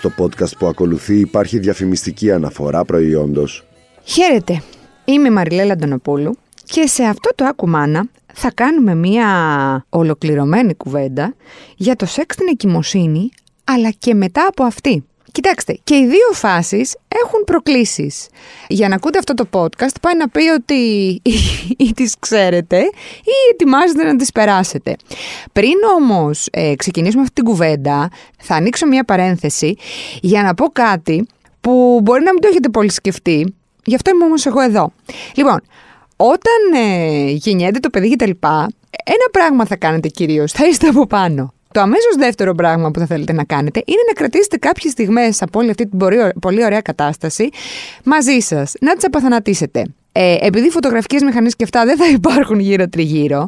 Στο podcast που ακολουθεί υπάρχει διαφημιστική αναφορά προϊόντος. Χαίρετε, είμαι η Μαριλέλα Αντωνοπούλου και σε αυτό το Ακουμάνα θα κάνουμε μία ολοκληρωμένη κουβέντα για το σεξ στην εγκυμοσύνη αλλά και μετά από αυτή. Κοιτάξτε, και οι δύο φάσεις έχουν προκλήσεις. Για να ακούτε αυτό το podcast πάει να πει ότι ή τις ξέρετε ή ετοιμάζετε να τις περάσετε. Πριν όμως ε, ξεκινήσουμε αυτή την κουβέντα, θα ανοίξω μια παρένθεση για να πω κάτι που μπορεί να μην το έχετε πολύ σκεφτεί, γι' αυτό είμαι όμως εγώ εδώ. Λοιπόν, όταν ε, γεννιέται το παιδί και τα λοιπά, ένα πράγμα θα κάνετε κυρίως, θα είστε από πάνω. Το αμέσως δεύτερο πράγμα που θα θέλετε να κάνετε είναι να κρατήσετε κάποιες στιγμές από όλη αυτή την πολύ ωραία κατάσταση μαζί σας, να τις απαθανατήσετε. Ε, επειδή φωτογραφικές μηχανές και αυτά δεν θα υπάρχουν γύρω-τριγύρω,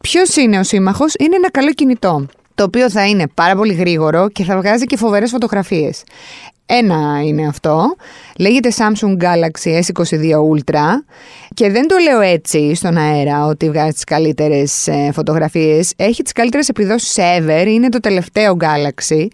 ποιος είναι ο σύμμαχος, είναι ένα καλό κινητό. Το οποίο θα είναι πάρα πολύ γρήγορο και θα βγάζει και φοβερές φωτογραφίες. Ένα είναι αυτό. Λέγεται Samsung Galaxy S22 Ultra και δεν το λέω έτσι στον αέρα ότι βγάζει τις καλύτερες ε, φωτογραφίες. Έχει τις καλύτερες επιδόσεις ever, είναι το τελευταίο Galaxy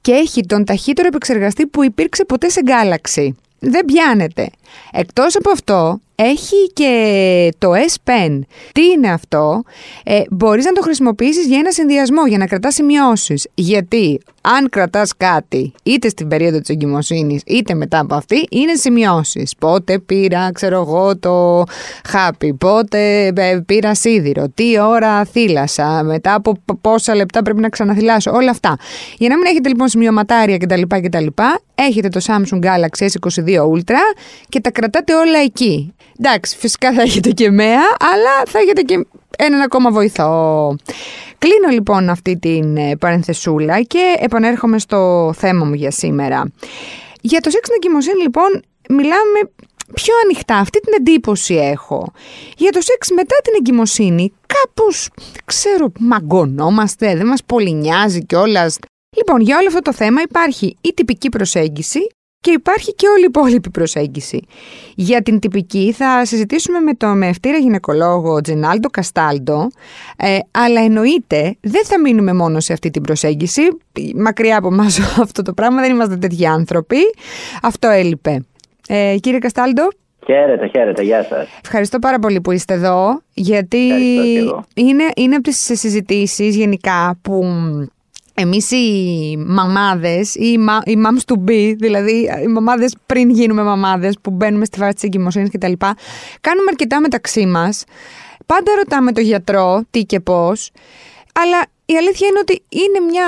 και έχει τον ταχύτερο επεξεργαστή που υπήρξε ποτέ σε Galaxy. Δεν πιάνεται. Εκτός από αυτό, έχει και το S Pen. Τι είναι αυτό; Ε, μπορείς να το χρησιμοποιήσεις για ένα συνδυασμό, για να κρατάς σημειώσεις. Γιατί αν κρατάς κάτι, είτε στην περίοδο της εγκυμοσύνης, είτε μετά από αυτή, είναι σημειώσεις. Πότε πήρα, ξέρω εγώ, το χάπι, πότε ε, πήρα σίδηρο, τι ώρα θύλασα, μετά από πόσα λεπτά πρέπει να ξαναθυλάσω, όλα αυτά. Για να μην έχετε λοιπόν σημειωματάρια κτλ. κτλ έχετε το Samsung Galaxy S22 Ultra και τα κρατάτε όλα εκεί. Εντάξει, φυσικά θα έχετε και μέα, αλλά θα έχετε και έναν ακόμα βοηθό. Κλείνω λοιπόν αυτή την ε, παρενθεσούλα και επανέρχομαι στο θέμα μου για σήμερα. Για το σεξ εγκυμοσύνη λοιπόν μιλάμε πιο ανοιχτά, αυτή την εντύπωση έχω. Για το σεξ μετά την εγκυμοσύνη κάπως, ξέρω, μαγκωνόμαστε, δεν μας πολύ νοιάζει κιόλας. Λοιπόν, για όλο αυτό το θέμα υπάρχει η τυπική προσέγγιση και υπάρχει και όλη η υπόλοιπη προσέγγιση. Για την τυπική θα συζητήσουμε με τον μευτήρα γυναικολόγο Τζενάλντο Καστάλντο, ε, αλλά εννοείται δεν θα μείνουμε μόνο σε αυτή την προσέγγιση. Μακριά από εμάς αυτό το πράγμα, δεν είμαστε τέτοιοι άνθρωποι. Αυτό έλειπε. Ε, κύριε Καστάλντο; Χαίρετε, χαίρετε, γεια σας. Ευχαριστώ πάρα πολύ που είστε εδώ, γιατί είναι, είναι από τις συζητήσεις γενικά που εμείς οι μαμάδες ή οι moms to be, δηλαδή οι μαμάδες πριν γίνουμε μαμάδες που μπαίνουμε στη φάση της εγκυμοσύνης κτλ. Κάνουμε αρκετά μεταξύ μας. Πάντα ρωτάμε τον γιατρό τι και πώς. Αλλά η αλήθεια είναι ότι είναι, μια...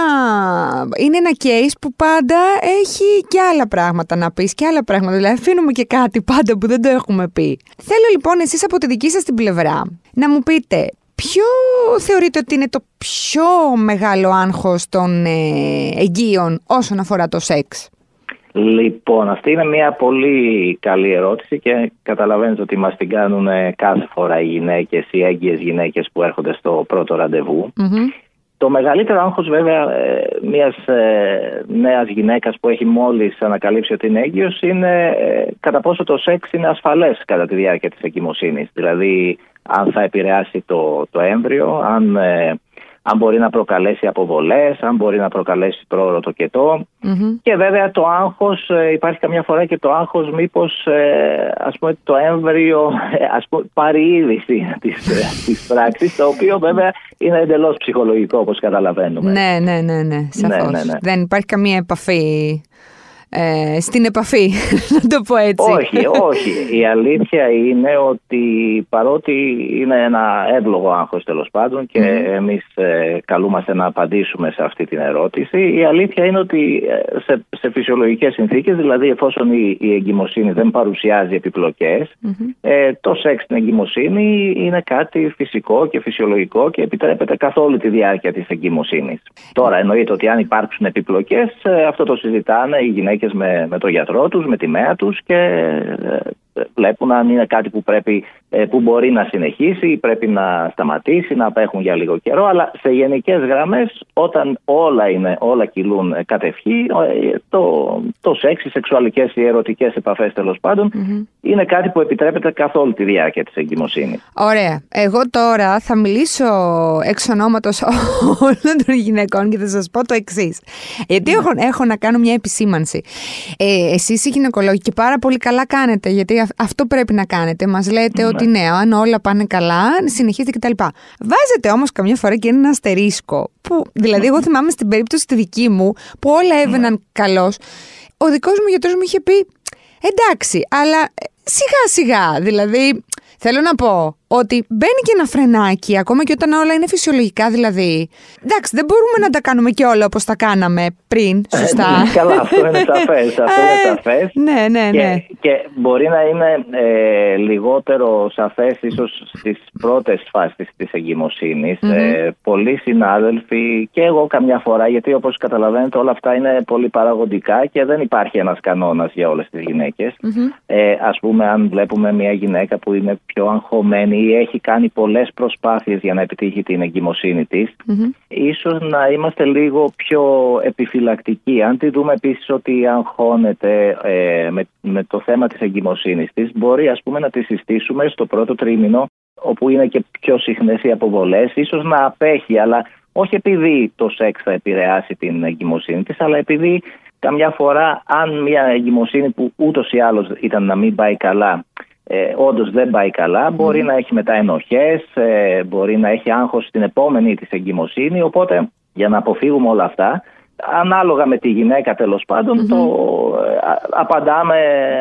είναι ένα case που πάντα έχει και άλλα πράγματα να πεις και άλλα πράγματα. Δηλαδή αφήνουμε και κάτι πάντα που δεν το έχουμε πει. Θέλω λοιπόν εσείς από τη δική σας την πλευρά να μου πείτε Ποιο θεωρείτε ότι είναι το πιο μεγάλο άγχος των ε, εγγύων όσον αφορά το σεξ; Λοιπόν, αυτή είναι μια πολύ καλή ερώτηση και καταλαβαίνετε ότι μας την κάνουν κάθε φορά οι γυναίκες, οι έγκυες γυναίκες που έρχονται στο πρώτο Το μεγαλύτερο άγχος βέβαια ε, μιας ε, νέας γυναίκας που έχει μόλις ανακαλύψει ότι είναι έγκυος είναι κατά πόσο το σεξ είναι ασφαλές κατά τη διάρκεια της εγκυμοσύνης. Δηλαδή αν θα επηρεάσει το, το έμβριο, αν, ε, αν μπορεί να προκαλέσει αποβολές, αν μπορεί να προκαλέσει πρόωρο το κετο Και βέβαια το άγχος, ε, υπάρχει καμιά φορά και το άγχος μήπως ε, ας πούμε, το έμβριο ας πούμε, πάρει είδηση της, της πράξης, το οποίο βέβαια είναι εντελώς ψυχολογικό όπως καταλαβαίνουμε. Ναι, ναι, ναι, ναι, σαφώς. Ναι, ναι, ναι. Δεν υπάρχει καμία επαφή ε, στην επαφή, να το πω έτσι. Όχι, όχι. Η αλήθεια είναι ότι παρότι είναι ένα εύλογο άγχος τέλος πάντων και mm. εμείς ε, καλούμαστε να απαντήσουμε σε αυτή την ερώτηση, η αλήθεια είναι ότι ε, σε, σε φυσιολογικές συνθήκες, δηλαδή εφόσον η, η εγκυμοσύνη δεν παρουσιάζει ε, το σεξ στην εγκυμοσύνη είναι κάτι φυσικό και φυσιολογικό και επιτρέπεται καθ' όλη τη διάρκεια της εγκυμοσύνης. Τώρα εννοείται ότι αν υπάρξουν επιπλοκές, ε, αυτό το συζητάνε οι γυναίκες με, με τον γιατρό τους, με τη μέα τους και ε, βλέπουν αν είναι κάτι που πρέπει ε, που μπορεί να συνεχίσει, πρέπει να σταματήσει, να απέχουν για λίγο καιρό, αλλά σε γενικές γραμμές όταν όλα, είναι, όλα κυλούν κατευχή, ε, το, το σεξ, οι σεξουαλικές ή ερωτικές επαφές τέλος είναι κάτι που επιτρέπεται καθ' όλη τη διάρκεια της εγκυμοσύνης. Ωραία. Εγώ τώρα θα μιλήσω εξ ονόματος όλων των γυναικών και θα σας πω το εξής. Γιατί έχω, έχω να κάνω μια επισήμανση. Ε, εσείς οι γυναικολόγοι και πάρα πολύ καλά κάνετε, γιατί αυτό πρέπει να κάνετε. Μας λέτε ότι ναι, αν όλα πάνε καλά, συνεχίζετε κτλ. Βάζετε όμως καμιά φορά και ένα αστερίσκο. Που, δηλαδή, εγώ θυμάμαι στην περίπτωση τη δική μου, που όλα έβαιναν ναι. καλώς. Ο δικός μου γιατρός μου είχε πει εντάξει, αλλά ε, σιγά σιγά. Δηλαδή, θέλω να πω ότι μπαίνει και ένα φρενάκι, ακόμα και όταν όλα είναι φυσιολογικά δηλαδή. Εντάξει, δεν μπορούμε να τα κάνουμε και όλα όπως τα κάναμε πριν, ε, σωστά. Ναι, καλά, αυτό είναι σαφές. Αυτό είναι ε, σαφές. Ναι, ναι, ναι. Και, μπορεί να είναι ε, λιγότερο σαφές ίσως στις πρώτες φάσεις της εγκυμοσυνης πολλοί συνάδελφοι και εγώ καμιά φορά, γιατί όπως καταλαβαίνετε όλα αυτά είναι πολύ παραγωγικά και δεν υπάρχει ένας κανόνας για όλες τις γυναίκες. Ε, ας πούμε αν βλέπουμε μια γυναίκα που είναι πιο αγχωμένη ή έχει κάνει πολλές προσπάθειες για να επιτύχει την εγκυμοσύνη της, mm ίσως να είμαστε λίγο πιο επιφυλακτικοί. Αν τη δούμε επίσης ότι αγχώνεται ε, με, με το θέμα της εγκυμοσύνης της, μπορεί ας πούμε να τη συστήσουμε στο πρώτο τρίμηνο, όπου είναι και πιο συχνές οι αποβολές, ίσως να απέχει, αλλά όχι επειδή το σεξ θα επηρεάσει την εγκυμοσύνη της, αλλά επειδή καμιά φορά αν μια εγκυμοσύνη που ούτως ή άλλως ήταν να μην πάει καλά ε, όντως δεν πάει καλά, μπορεί να έχει μετά ενοχές, ε, μπορεί να έχει άγχος στην επόμενη της εγκυμοσύνη. Οπότε για να αποφύγουμε όλα αυτά, ανάλογα με τη γυναίκα τέλος το ε, απαντάμε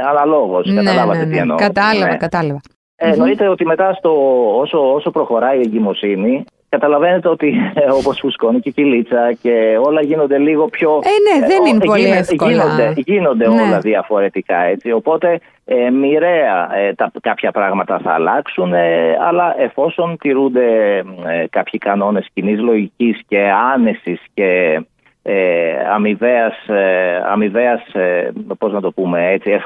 αναλόγως. Ναι, Καταλάβατε ναι, ναι. τι εννοώ. Κατάλαβα, ναι. κατάλαβα. εννοείται ότι μετά στο, όσο, όσο προχωράει η εγκυμοσύνη, καταλαβαίνετε ότι ε, όπως φουσκώνει και η κυλίτσα και όλα γίνονται λίγο πιο. Ε, ναι, δεν είναι πολύ εύκολα. Γίνονται, γίνονται ναι. όλα διαφορετικά έτσι. Οπότε ε, μοιραία ε, τα, κάποια πράγματα θα αλλάξουν, ε, αλλά εφόσον τηρούνται ε, κάποιοι κανόνες κοινής λογικής και άνεσης και ε, αμοιβαίας, αμοιβαίας πώς να το πούμε έτσι,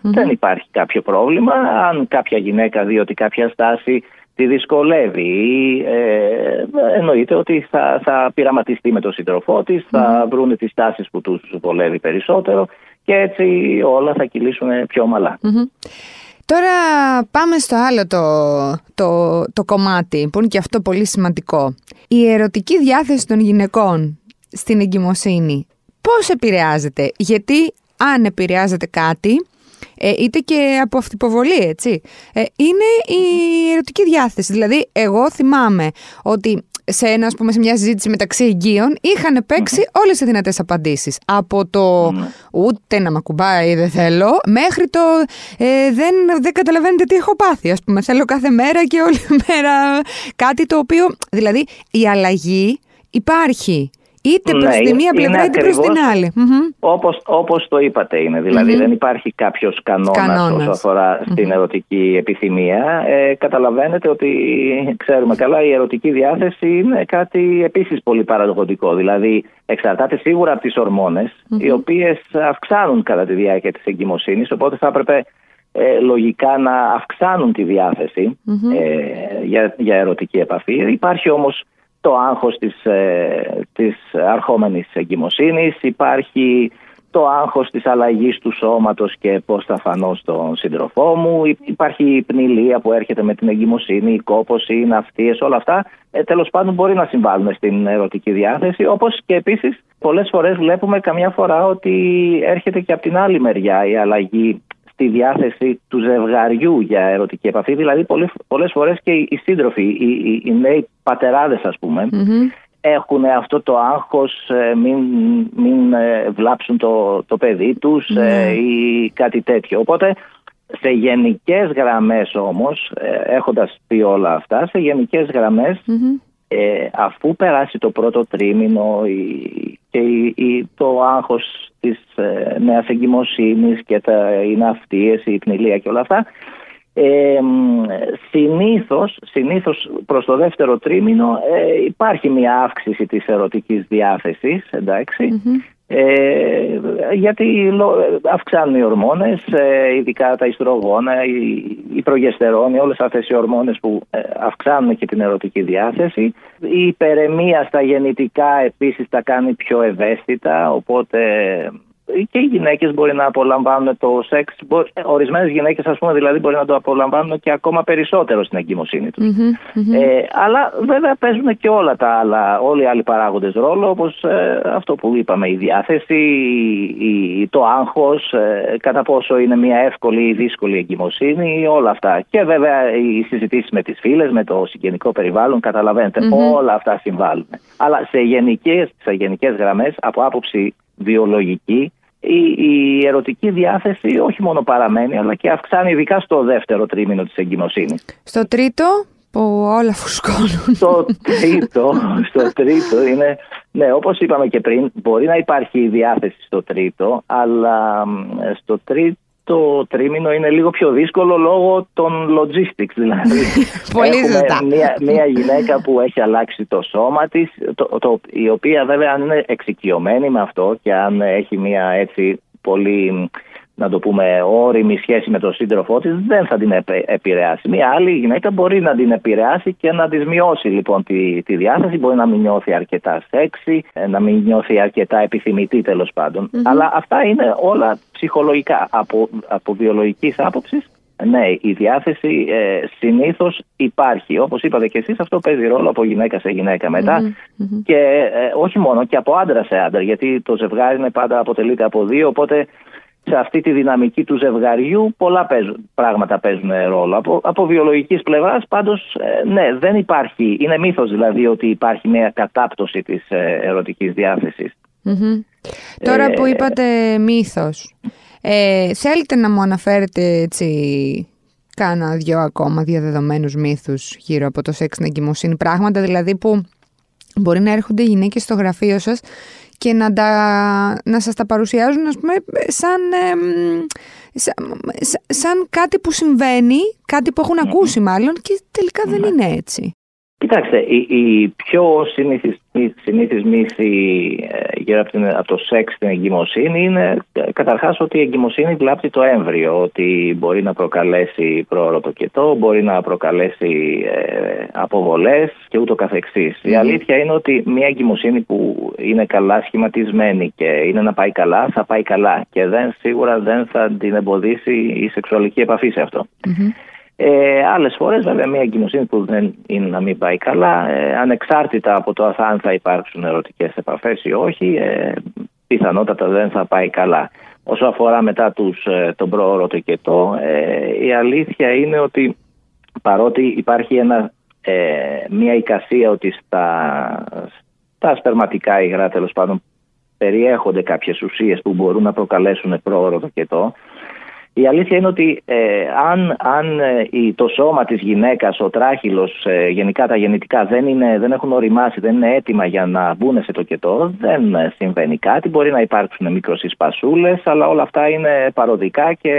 δεν υπάρχει κάποιο πρόβλημα. Αν κάποια γυναίκα δει ότι κάποια στάση τη δυσκολεύει. Ε, εννοείται ότι θα, θα πειραματιστεί με τον σύντροφό της, θα βρουν τις τάσεις που τους βολεύει περισσότερο και έτσι όλα θα κυλήσουν πιο ομαλα Τώρα πάμε στο άλλο το, το, το κομμάτι που είναι και αυτό πολύ σημαντικό. Η ερωτική διάθεση των γυναικών στην εγκυμοσύνη πώς επηρεάζεται, γιατί αν επηρεάζεται κάτι ε, είτε και από αυτοποβολή, έτσι. Ε, είναι η ερωτική διάθεση. Δηλαδή, εγώ θυμάμαι ότι σε, ένα, ας πούμε, σε μια συζήτηση μεταξύ εγγύων είχαν παίξει mm-hmm. όλες τις δυνατές απαντήσεις. Από το ούτε να με ακουμπάει δεν θέλω, μέχρι το ε, δεν, δεν καταλαβαίνετε τι έχω πάθει. Ας πούμε, θέλω κάθε μέρα και όλη μέρα κάτι το οποίο, δηλαδή η αλλαγή υπάρχει. Είτε προς ναι, τη μία πλευρά είτε προς την άλλη. Όπως, όπως το είπατε είναι. Δηλαδή δεν υπάρχει κάποιος κανόνας, όσο αφορά στην ερωτική επιθυμία. Ε, καταλαβαίνετε ότι ξέρουμε καλά η ερωτική διάθεση είναι κάτι επίσης πολύ παραδοχοντικό. Δηλαδή εξαρτάται σίγουρα από τις ορμονες οι οποίες αυξάνουν κατά τη διάρκεια της εγκυμοσύνης οπότε θα έπρεπε ε, λογικά να αυξάνουν τη διαθεση ε, για, για ερωτική επαφή. Υπάρχει όμως το άγχος της, ε, της αρχόμενης εγκυμοσύνης, υπάρχει το άγχος της αλλαγής του σώματος και πώς θα φανώ στον σύντροφό μου, υπάρχει η πνηλία που έρχεται με την εγκυμοσύνη, η κόπωση, οι ναυτίες, όλα αυτά ε, τέλος πάντων μπορεί να συμβάλλουν στην ερωτική διάθεση, όπως και επίσης πολλές φορές βλέπουμε καμιά φορά ότι έρχεται και από την άλλη μεριά η αλλαγή τη διάθεση του ζευγαριού για ερωτική επαφή. Δηλαδή πολλές φορές και οι σύντροφοι, οι, οι, νέοι πατεράδες ας πουμε έχουν αυτό το άγχος ε, μην, μην ε, βλάψουν το, το παιδί τους ε, ή κάτι τέτοιο. Οπότε σε γενικές γραμμές όμως, έχοντας πει όλα αυτά, σε γενικές αφού περάσει το πρώτο τρίμηνο και η, το άγχος της ε, νέας εγκυμοσύνης και τα, οι ναυτίες, η πνηλία και όλα αυτά ε, συνήθως, συνήθως προς το δεύτερο τρίμηνο ε, υπάρχει μια αύξηση της ερωτικής διάθεσης Ε, γιατί αυξάνουν οι ορμόνες, ε, ειδικά τα ιστρογόνα, η, η προγεστερόνη, όλες αυτές οι ορμόνες που ε, αυξάνουν και την ερωτική διάθεση. Η υπερεμία στα γεννητικά επίσης τα κάνει πιο ευαίσθητα, οπότε και οι γυναίκες μπορεί να απολαμβάνουν το σεξ. Ορισμένες γυναίκες, ας πούμε, δηλαδή μπορεί να το απολαμβάνουν και ακόμα περισσότερο στην εγκυμοσύνη τους. Ε, αλλά βέβαια παίζουν και όλα τα άλλα, όλοι οι άλλοι παράγοντες ρόλο, όπως ε, αυτό που είπαμε, η διάθεση, η, το άγχος, ε, κατά πόσο είναι μια εύκολη ή δύσκολη εγκυμοσύνη, όλα αυτά. Και βέβαια οι συζητήσεις με τις φίλες, με το συγγενικό περιβάλλον, όλα αυτά συμβάλλουν. Αλλά σε γενικές γενικές γραμμές, από άποψη βιολογική, η, η ερωτική διάθεση όχι μόνο παραμένει αλλά και αυξάνει ειδικά στο δεύτερο τρίμηνο της εγκυμοσύνης. Στο τρίτο που όλα φουσκώνουν. Στο τρίτο, στο τρίτο είναι, ναι όπως είπαμε και πριν μπορεί να υπάρχει η διάθεση στο τρίτο αλλά στο τρίτο το τρίμηνο είναι λίγο πιο δύσκολο λόγω των logistics δηλαδή. Πολύ Μια, μια γυναίκα που έχει αλλάξει το σώμα της, το, το, η οποία βέβαια αν είναι εξοικειωμένη με αυτό και αν έχει μια έτσι πολύ να το πούμε, όρημη σχέση με τον σύντροφό της, δεν θα την επηρεάσει. Μια άλλη γυναίκα μπορεί να την επηρεάσει και να της μειώσει λοιπόν τη, τη διάθεση. Μπορεί να μην νιώθει αρκετά σεξy, ε, να μην νιώθει αρκετά επιθυμητή τέλος Αλλά αυτά είναι όλα ψυχολογικά. Από, από βιολογικής άποψης, ναι, η διάθεση ε, συνήθως υπάρχει. Όπως είπατε και εσείς, αυτό παίζει ρόλο από γυναίκα σε γυναίκα μετα Και ε, όχι μόνο, και από άντρα σε άντρα, γιατί το ζευγάρι είναι πάντα αποτελείται από δύο. Οπότε σε αυτή τη δυναμική του ζευγαριού πολλά πράγματα παίζουν ρόλο. Από, από βιολογικής πλευράς πάντως ε, ναι δεν υπάρχει, είναι μύθος δηλαδή ότι υπάρχει μια κατάπτωση της ε, ερωτικής Τώρα που ε, είπατε μύθος, ε, θέλετε να μου αναφέρετε έτσι κάνα δυο ακόμα διαδεδομένους μύθους γύρω από το σεξ εγκυμοσύνη, πράγματα δηλαδή που μπορεί να έρχονται οι γυναίκες στο γραφείο σας και να, τα, να σας τα παρουσιάζουν ας πούμε, σαν, σαν, κάτι που συμβαίνει, κάτι που έχουν ακούσει μάλλον και τελικά δεν είναι έτσι. Κοιτάξτε, η, πιο συνήθις, συνήθις μύθη ε, γύρω από, την, από το σεξ στην εγκυμοσύνη είναι ε, καταρχάς ότι η εγκυμοσύνη βλάπτει το έμβριο, ότι μπορεί να προκαλέσει πρόωρο το κετό, μπορεί να προκαλέσει ε, αποβολές και ούτω Η αλήθεια είναι ότι μια εγκυμοσύνη που είναι καλά σχηματισμένη και είναι να πάει καλά, θα πάει καλά και δεν, σίγουρα δεν θα την εμποδίσει η σεξουαλική επαφή σε αυτό. Ε, άλλες φορές βέβαια μια εγκυμοσύνη που δεν είναι να μην πάει καλά ε, ανεξάρτητα από το αν θα υπάρξουν ερωτικές επαφές ή όχι ε, πιθανότατα δεν θα πάει καλά. Όσο αφορά μετά τους, ε, τον πρόωρο το ε, η αλήθεια είναι ότι παρότι υπάρχει ένα, ε, μια εικασία ότι στα, στα σπερματικά υγρά τέλος πάντων περιέχονται κάποιες ουσίες που μπορούν να προκαλέσουν πρόωρο το η αλήθεια είναι ότι ε, αν, αν ε, το σώμα της γυναίκας, ο τράχυλος, ε, γενικά τα γεννητικά δεν, είναι, δεν έχουν οριμάσει, δεν είναι έτοιμα για να μπουν σε το κετό, δεν συμβαίνει κάτι. Μπορεί να υπάρξουν μικροσυσπασούλες, αλλά όλα αυτά είναι παροδικά και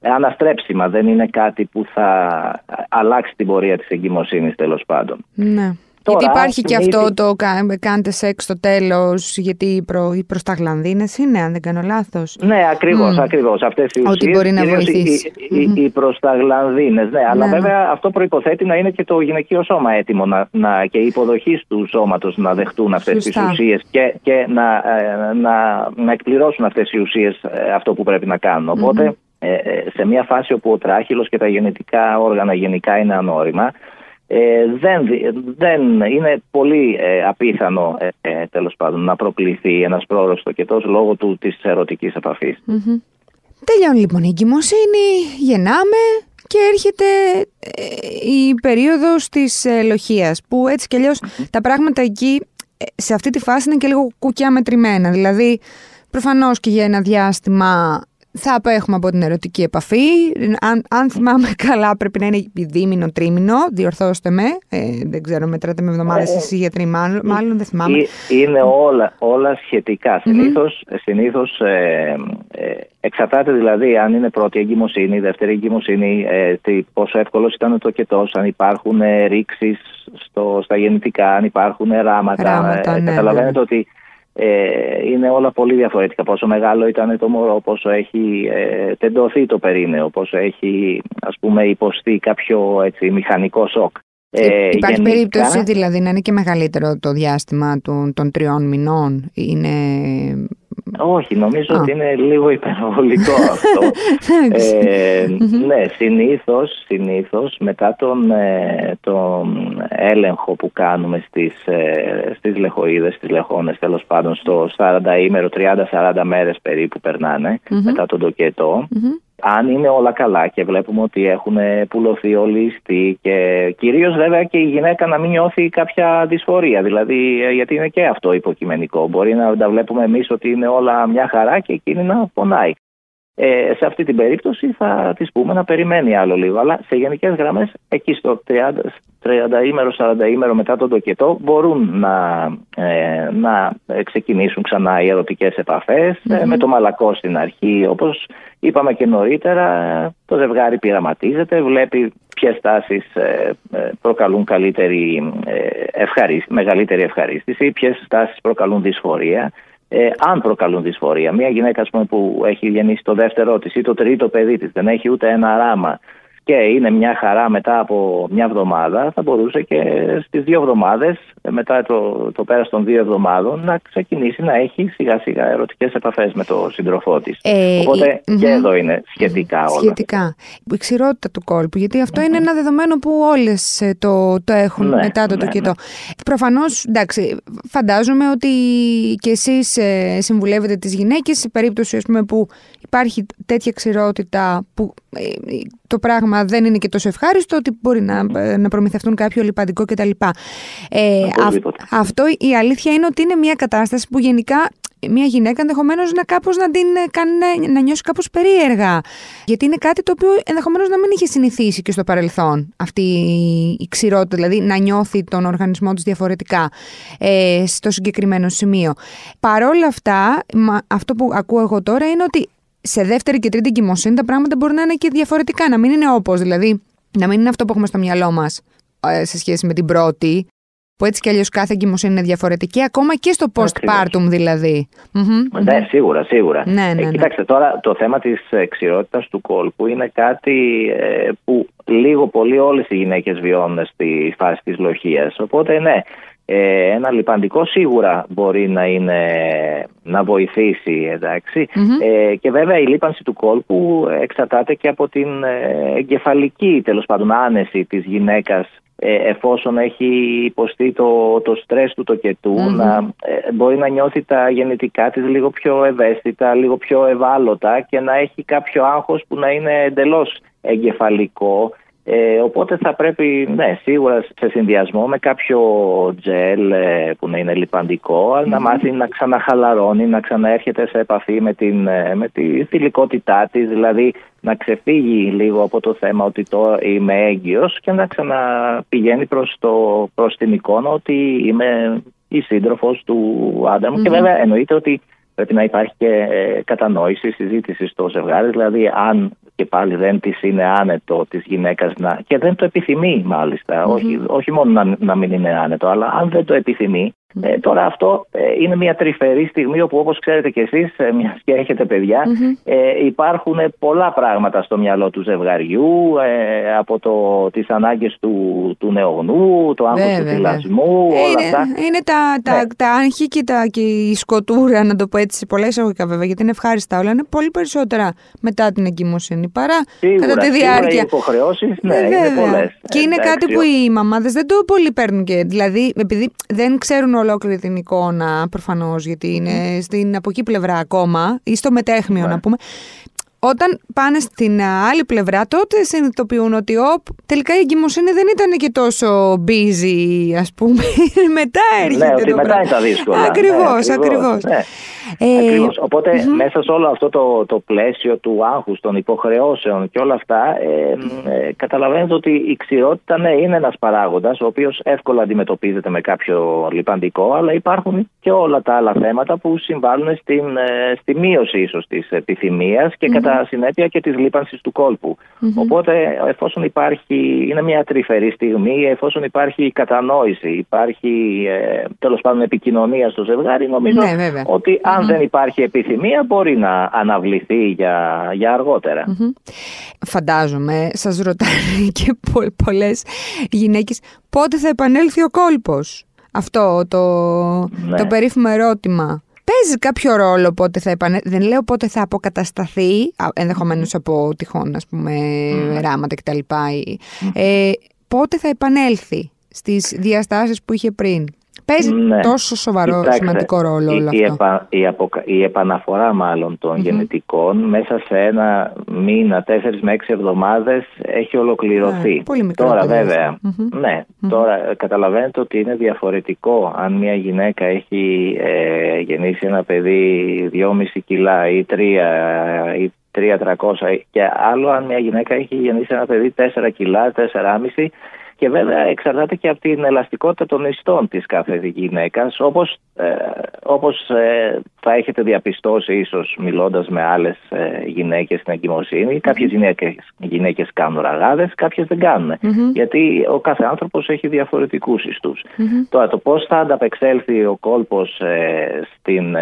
αναστρέψιμα. Δεν είναι κάτι που θα αλλάξει την πορεία της εγκυμοσύνης τέλος πάντων. Ναι. Γιατί υπάρχει και αυτό το κάντε σεξ στο τέλος, γιατί οι, προ, οι προσταγλανδίνες είναι, αν δεν κάνω λάθος. Ναι, ακριβώς, mm. ακριβώς. Αυτές οι Ότι μπορεί να βοηθήσεις. Οι, οι, οι προσταγλανδίνες, ναι, αλλά ναι. βέβαια αυτό προποθέτει να είναι και το γυναικείο σώμα έτοιμο να, να, και οι υποδοχή του σώματος να δεχτούν αυτές τις ουσίες και, και να, ε, να, να εκπληρώσουν αυτές οι ουσίες ε, αυτό που πρέπει να κάνουν. Οπότε, ε, σε μια φάση όπου ο τράχυλος και τα γενετικά όργανα γενικά είναι ανώριμα, ε, δεν, δεν είναι πολύ ε, απίθανο ε, ε, τέλος πάντων να προκληθεί ένας πρόωρος στο κετός λόγω του, της ερωτικής επαφής. Mm-hmm. Τελειώνει λοιπόν η εγκυμοσύνη, γεννάμε και έρχεται η περίοδος της λοχίας που έτσι κι αλλιως τα πράγματα εκεί σε αυτή τη φάση είναι και λίγο κουκιά μετρημένα. Δηλαδή προφανώς και για ένα διάστημα θα απέχουμε από την ερωτική επαφή. Αν, αν θυμάμαι καλά, πρέπει να είναι δίμηνο, τρίμηνο. Διορθώστε με. Ε, δεν ξέρω, μετράτε με εβδομάδες ε, εσύ γιατροί, μάλλον, μάλλον δεν θυμάμαι. Ε, είναι όλα, όλα σχετικά. Συνήθως, ε, ε, εξαρτάται δηλαδή αν είναι πρώτη εγκυμοσύνη, δεύτερη εγκυμοσύνη, ε, πόσο εύκολος ήταν το κετό, αν υπάρχουν ε, ρήξεις στα γεννητικά, αν υπάρχουν ράματα. ράματα ναι, καταλαβαίνετε ότι Ε, είναι όλα πολύ διαφορετικά. Πόσο μεγάλο ήταν το μωρό, πόσο έχει ε, τεντωθεί το περίνεο, πόσο έχει ας πούμε υποστεί κάποιο έτσι, μηχανικό σοκ. Ε, Υπάρχει γενικά... περίπτωση δηλαδή να είναι και μεγαλύτερο το διάστημα των, των τριών μηνών. Είναι όχι, νομίζω ότι είναι λίγο υπερβολικό αυτό. ε, ναι, συνήθως, συνήθως μετά τον, ε, τον έλεγχο που κάνουμε στις, ε, στις λεχοείδες, στις λεχόνες τέλος πάντων στο 40 ημέρο, 30-40 μέρες περίπου μετά τον τοκετο αν είναι όλα καλά και βλέπουμε ότι έχουν πουλωθεί όλοι οι ιστοί και κυρίως βέβαια και η γυναίκα να μην νιώθει κάποια δυσφορία. Δηλαδή, ε, γιατί είναι και αυτό υποκειμενικό. Μπορεί να τα βλέπουμε εμείς ότι είναι όλα μια χαρά και εκείνη να πονάει. Ε, σε αυτή την περίπτωση θα της πούμε να περιμένει άλλο λίγο. Αλλά σε γενικές γραμμές, εκεί στο 30, 30 ημέρο, 40 ημέρο μετά τον τοκετό, μπορούν να, ε, να ξεκινήσουν ξανά οι ερωτικές επαφές ε, με το μαλακό στην αρχή. Όπως είπαμε και νωρίτερα, το ζευγάρι πειραματίζεται, βλέπει ποιες τάσεις ε, προκαλούν καλύτερη, μεγαλύτερη ευχαρίστηση, ποιες τάσεις προκαλούν δυσφορία ε, αν προκαλούν δυσφορία. Μια γυναίκα πούμε, που έχει γεννήσει το δεύτερο της ή το τρίτο παιδί της, δεν έχει ούτε ένα ράμα και είναι μια χαρά μετά από μια εβδομάδα, θα μπορούσε και στις δύο εβδομάδες, μετά το, το πέρας των δύο εβδομάδων, να ξεκινήσει να έχει σιγά σιγά ερωτικές επαφές με τον σύντροφό της. Ε, Οπότε ε, και εδώ είναι σχετικά όλα. Σχετικά. Η ξηρότητα του κόλπου, γιατί είναι ένα δεδομένο που όλες ε, το, το έχουν ναι, μετά το ναι, τοκετό. Ναι. Προφανώς, εντάξει, φαντάζομαι ότι και εσείς ε, συμβουλεύετε τις γυναίκες σε περίπτωση πούμε, που υπάρχει τέτοια ξηρότητα που το πράγμα δεν είναι και τόσο ευχάριστο ότι μπορεί να, ε, να προμηθευτούν κάποιο λιπαντικό κτλ. Ε, αυτό η αλήθεια είναι ότι είναι μια κατάσταση που γενικά μια γυναίκα ενδεχομένως να κάπως να την ε, κάνει να, να νιώσει κάπως περίεργα. Γιατί είναι κάτι το οποίο ενδεχομένως να μην είχε συνηθίσει και στο παρελθόν αυτή η ξηρότητα, δηλαδή να νιώθει τον οργανισμό της διαφορετικά ε, στο συγκεκριμένο σημείο. Παρόλα αυτά, αυτό που ακούω εγώ τώρα είναι ότι σε δεύτερη και τρίτη εγκυμοσύνη τα πράγματα μπορεί να είναι και διαφορετικά, να μην είναι όπως. Δηλαδή, να μην είναι αυτό που έχουμε στο μυαλό μας ε, σε σχέση με την πρώτη, που έτσι κι αλλιώς κάθε εγκυμοσύνη είναι διαφορετική, ακόμα και στο postpartum δηλαδή. Ναι, σίγουρα, σίγουρα. Ναι, ναι, ε, ναι. κοιτάξτε, τώρα το θέμα της ξηρότητα του κόλπου είναι κάτι ε, που λίγο πολύ όλες οι γυναίκες βιώνουν στη φάση της λοχεία. Οπότε, ναι, ε, ένα λιπαντικό σίγουρα μπορεί να, είναι, να βοηθήσει ε, και βέβαια η λίπανση του κόλπου εξαρτάται και από την ε, εγκεφαλική τέλος πάντων άνεση της γυναίκας ε, εφόσον έχει υποστεί το, το στρες του τοκετου να, μπορεί να νιώθει τα γεννητικά της λίγο πιο ευαίσθητα, λίγο πιο ευάλωτα και να έχει κάποιο άγχος που να είναι εντελώς εγκεφαλικό ε, οπότε θα πρέπει, ναι, σίγουρα σε συνδυασμό με κάποιο τζελ ε, που να είναι λιπαντικό, να μάθει να ξαναχαλαρώνει, να ξαναέρχεται σε επαφή με, την, ε, με τη θηλυκότητά της, δηλαδή να ξεφύγει λίγο από το θέμα ότι το είμαι έγκυος και να ξαναπηγαίνει προς, το, προς την εικόνα ότι είμαι η σύντροφος του άντρα μου. Και βέβαια εννοείται ότι πρέπει να υπάρχει και ε, κατανόηση, συζήτηση στο ζευγάρι, δηλαδή αν και πάλι δεν της είναι άνετο της γυναίκας να. και δεν το επιθυμεί όχι, όχι μόνο να, να μην είναι άνετο, αλλά αν δεν το επιθυμεί, ε, τώρα αυτό ε, είναι μια τρυφερή στιγμή όπου όπως ξέρετε και εσείς, ε, μιας και έχετε ε, υπάρχουν πολλά πράγματα στο μυαλό του ζευγαριού, ε, από το, τις ανάγκες του, του νεογνού, το άγχος του θυλασμού, όλα είναι, αυτά. Είναι τα, τα, ναι. τα άγχη και, τα, και η σκοτούρα, να το πω έτσι, σε πολλά εισαγωγικά βέβαια, γιατί είναι ευχάριστα όλα, είναι πολύ περισσότερα μετά την εγκυμοσύνη παρά σίγουρα, κατά τη διάρκεια. Σίγουρα οι υποχρεώσεις, ναι, είναι πολλές. Και είναι κάτι που οι μαμάδες δεν το πολύ παίρνουν και, δηλαδή, επειδή δεν ξέρουν ολόκληρη την εικόνα προφανώς, γιατί είναι στην από εκεί πλευρά ακόμα, ή στο μετέχνιο να πούμε. Όταν πάνε στην άλλη πλευρά, τότε συνειδητοποιούν ότι ο, τελικά η εγκυμοσύνη δεν ήταν και τόσο busy, ας πούμε. μετά έρχεται ναι, ότι το μετά είναι τα δύσκολα. Ακριβώς, ναι, ακριβώς. Ναι. Ε, ακριβώς. Οποτε μέσα σε όλο αυτό το, το πλαίσιο του άγχους, των υποχρεώσεων και όλα αυτά, ε, ε, καταλαβαίνετε ότι η ξηρότητα ναι, είναι ένας παράγοντας, ο οποίος εύκολα αντιμετωπίζεται με κάποιο λιπαντικό, αλλά υπάρχουν και όλα τα άλλα θέματα που συμβάλλουν στην, ε, στη μείωση ίσως της επιθυμίας και κατά κατά συνέπεια και της λίπανσης του κόλπου. Οπότε εφόσον υπάρχει, είναι μια τρυφερή στιγμή, εφόσον υπάρχει κατανόηση, υπάρχει ε, τέλος πάντων επικοινωνία στο ζευγάρι, νομίζω ναι, ότι αν δεν υπάρχει επιθυμία μπορεί να αναβληθεί για, για αργότερα. Φαντάζομαι, σας ρωτάνε και πολλές γυναίκες πότε θα επανέλθει ο κόλπος; Αυτό το, ναι. το περίφημο ερώτημα. Παίζει κάποιο ρόλο πότε θα επανέλθει. Δεν λέω πότε θα αποκατασταθεί, ενδεχομένως από τυχόν, ας πούμε, mm. ράματα κτλ. Ε, πότε θα επανέλθει στις διαστάσεις που είχε πριν; Παίζει ναι. τόσο σοβαρό, Κοιτάξτε, σημαντικό ρόλο όλο η, αυτό. Η, η, επαναφορά μάλλον των γενετικών μέσα σε ένα μήνα, τέσσερις με έξι εβδομάδες έχει ολοκληρωθεί. πολύ τώρα ναι, τώρα καταλαβαίνετε ότι είναι διαφορετικό αν μια γυναίκα έχει ε, γεννήσει ένα παιδί 2,5 κιλά ή 3 ή 3-300 και άλλο αν μια γυναίκα έχει γεννήσει ένα παιδί 4 κιλά, 4,5 και βέβαια εξαρτάται και από την ελαστικότητα των ιστών της κάθε γυναίκας όπως, ε, όπως ε, θα έχετε διαπιστώσει ίσως μιλώντας με άλλες ε, γυναίκες στην εγκυμοσύνη. Κάποιες γυναίκες, γυναίκες κάνουν ραγάδες, κάποιες δεν κάνουν. Γιατί ο κάθε άνθρωπος έχει διαφορετικούς ιστούς. Τώρα το πώς θα ανταπεξέλθει ο κόλπος ε, στην,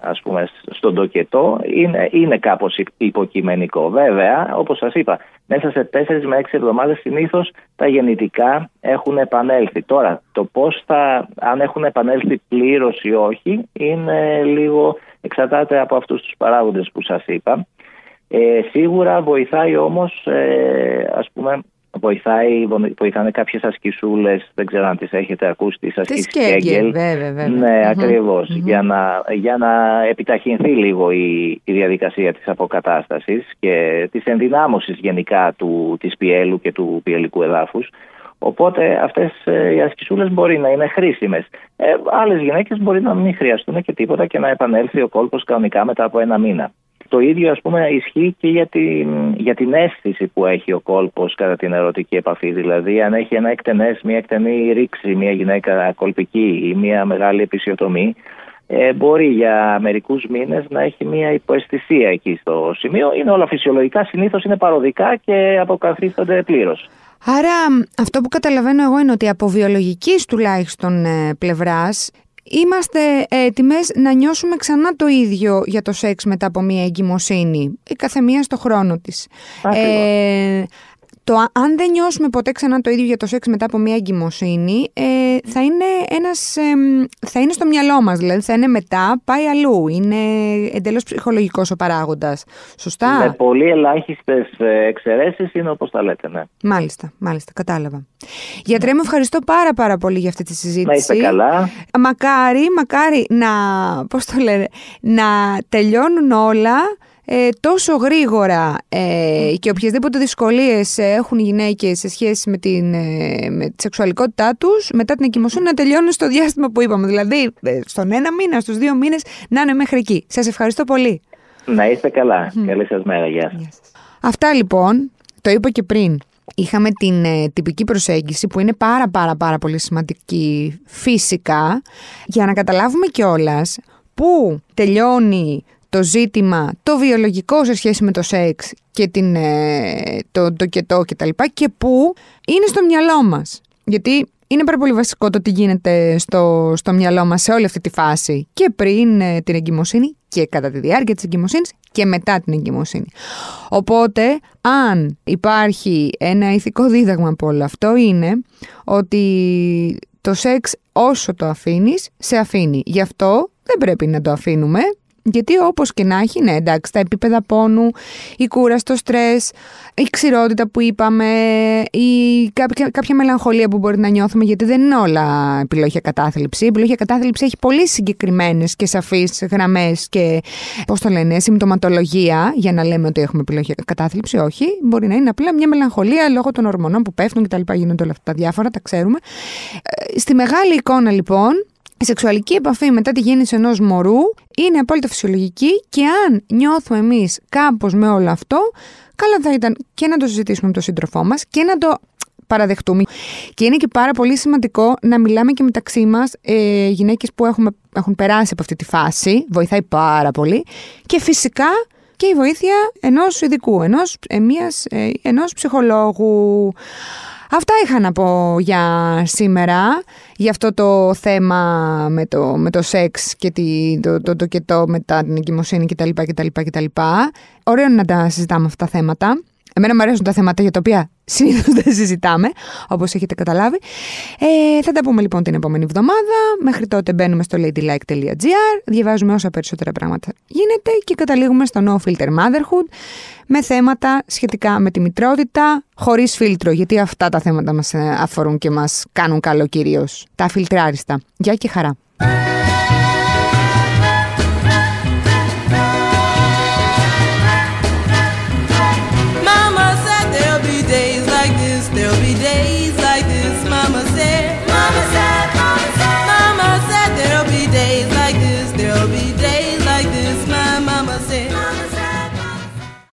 ας πούμε, στον τοκετό είναι, είναι κάπως υποκειμενικό. Βέβαια όπως σας είπα μέσα σε 4 με 6 εβδομάδες συνήθως τα γεννητικά έχουν επανέλθει. Τώρα, το πώς θα, αν έχουν επανέλθει πλήρως ή όχι, είναι λίγο, εξαρτάται από αυτούς τους παράγοντες που σας είπα. Ε, σίγουρα βοηθάει όμως, ε, ας πούμε, βοηθάει, βοηθάνε κάποιες ασκησούλες, δεν ξέρω αν τις έχετε ακούσει, τις ασκήσεις Κέγγελ. Βέβαια, βέβαια. Ναι, ακριβω Για, να, για να επιταχυνθεί λίγο η, η διαδικασία της αποκατάστασης και της ενδυνάμωσης γενικά του, της πιέλου και του πιελικού εδάφους. Οπότε αυτές ε, οι ασκησούλες μπορεί να είναι χρήσιμες. Ε, Άλλες γυναίκες μπορεί να μην χρειαστούν και τίποτα και να επανέλθει ο κόλπος κανονικά μετά από ένα μήνα. Το ίδιο ας πούμε ισχύει και για την, για την αίσθηση που έχει ο κόλπος κατά την ερωτική επαφή. Δηλαδή αν έχει ένα εκτενές, μια εκτενή ρήξη, μια γυναίκα κολπική ή μια μεγάλη επισιοτομή, ε, μπορεί για μερικούς μήνες να έχει μια υποαισθησία εκεί στο σημείο. Είναι όλα φυσιολογικά, συνήθως είναι παροδικά και αποκαθίστανται πλήρως. Άρα αυτό που καταλαβαίνω εγώ είναι ότι από βιολογικής τουλάχιστον ε, πλευράς Είμαστε έτοιμες να νιώσουμε ξανά το ίδιο για το σεξ μετά από μια εγκυμοσύνη, η καθεμία στο χρόνο της. Ε, το αν δεν νιώσουμε ποτέ ξανά το ίδιο για το σεξ μετά από μια εγκυμοσύνη, ε, θα, είναι ένας, θα είναι στο μυαλό μας, δηλαδή θα είναι μετά, πάει αλλού. Είναι εντελώς ψυχολογικός ο παράγοντας. Σωστά; Με πολύ ελάχιστες ε, εξαιρέσεις είναι όπως τα λέτε, ναι. Μάλιστα, μάλιστα, κατάλαβα. Γιατρέ, μου ευχαριστώ πάρα πάρα πολύ για αυτή τη συζήτηση. Να είστε καλά. Μακάρι, μακάρι να, πώς το λένε, να τελειώνουν όλα ε, τόσο γρήγορα ε, και οποιασδήποτε δυσκολίες έχουν οι γυναίκες σε σχέση με, την, ε, με τη σεξουαλικότητά τους μετά την εγκυμοσύνη να τελειώνουν στο διάστημα που είπαμε. Δηλαδή ε, στον ένα μήνα, στους δύο μήνες να είναι μέχρι εκεί. Σας ευχαριστώ πολύ. Να είστε καλά. Καλή σας μέρα. Γεια σας. Αυτά λοιπόν, το είπα και πριν. Είχαμε την ε, τυπική προσέγγιση που είναι πάρα πάρα πάρα πολύ σημαντική φυσικά για να καταλάβουμε κιόλας πού τελειώνει το ζήτημα το βιολογικό σε σχέση με το σεξ και την, ε, το, το κετό και τα λοιπά και που είναι στο μυαλό μας. Γιατί είναι πάρα πολύ βασικό το τι γίνεται στο, στο μυαλό μας σε όλη αυτή τη φάση και πριν ε, την εγκυμοσύνη και κατά τη διάρκεια της εγκυμοσύνης και μετά την εγκυμοσύνη. Οπότε, αν υπάρχει ένα ηθικό δίδαγμα από όλο αυτό είναι ότι το σεξ όσο το αφήνεις, σε αφήνει. Γι' αυτό δεν πρέπει να το αφήνουμε γιατί όπως και να έχει, ναι εντάξει, τα επίπεδα πόνου, η κούρα στο στρες, η ξηρότητα που είπαμε, η κάποια, κάποια μελαγχολία που μπορεί να νιώθουμε, γιατί δεν είναι όλα επιλογή κατάθλιψη. Η επιλογή κατάθλιψη έχει πολύ συγκεκριμένες και σαφείς γραμμές και, πώς το λένε, συμπτωματολογία, για να λέμε ότι έχουμε επιλογή κατάθλιψη, όχι. Μπορεί να είναι απλά μια μελαγχολία λόγω των ορμονών που πέφτουν κτλ. Γίνονται όλα αυτά τα διάφορα, τα ξέρουμε. Ε, στη μεγάλη εικόνα λοιπόν, η σεξουαλική επαφή μετά τη γέννηση ενός μωρού είναι απόλυτα φυσιολογική και αν νιώθουμε εμείς κάπως με όλο αυτό, καλά θα ήταν και να το συζητήσουμε με τον σύντροφό μας και να το παραδεχτούμε. Και είναι και πάρα πολύ σημαντικό να μιλάμε και μεταξύ μας ε, γυναίκες που έχουμε, έχουν περάσει από αυτή τη φάση, βοηθάει πάρα πολύ και φυσικά και η βοήθεια ενός ειδικού, ενός, ε, μιας, ε, ενός ψυχολόγου. Αυτά είχα να πω για σήμερα, για αυτό το θέμα με το, με το σεξ και τη, το, το, το, το μετά την εγκυμοσύνη κτλ. κτλ, κτλ. Ωραίο να τα συζητάμε αυτά τα θέματα. Εμένα μου αρέσουν τα θέματα για τα οποία συνήθως δεν συζητάμε, όπως έχετε καταλάβει. Ε, θα τα πούμε λοιπόν την επόμενη εβδομάδα. Μέχρι τότε μπαίνουμε στο ladylike.gr, διαβάζουμε όσα περισσότερα πράγματα γίνεται και καταλήγουμε στο No Filter Motherhood με θέματα σχετικά με τη μητρότητα, χωρίς φίλτρο, γιατί αυτά τα θέματα μας ε, αφορούν και μας κάνουν καλό κυρίως. Τα φιλτράριστα. Γεια και χαρά.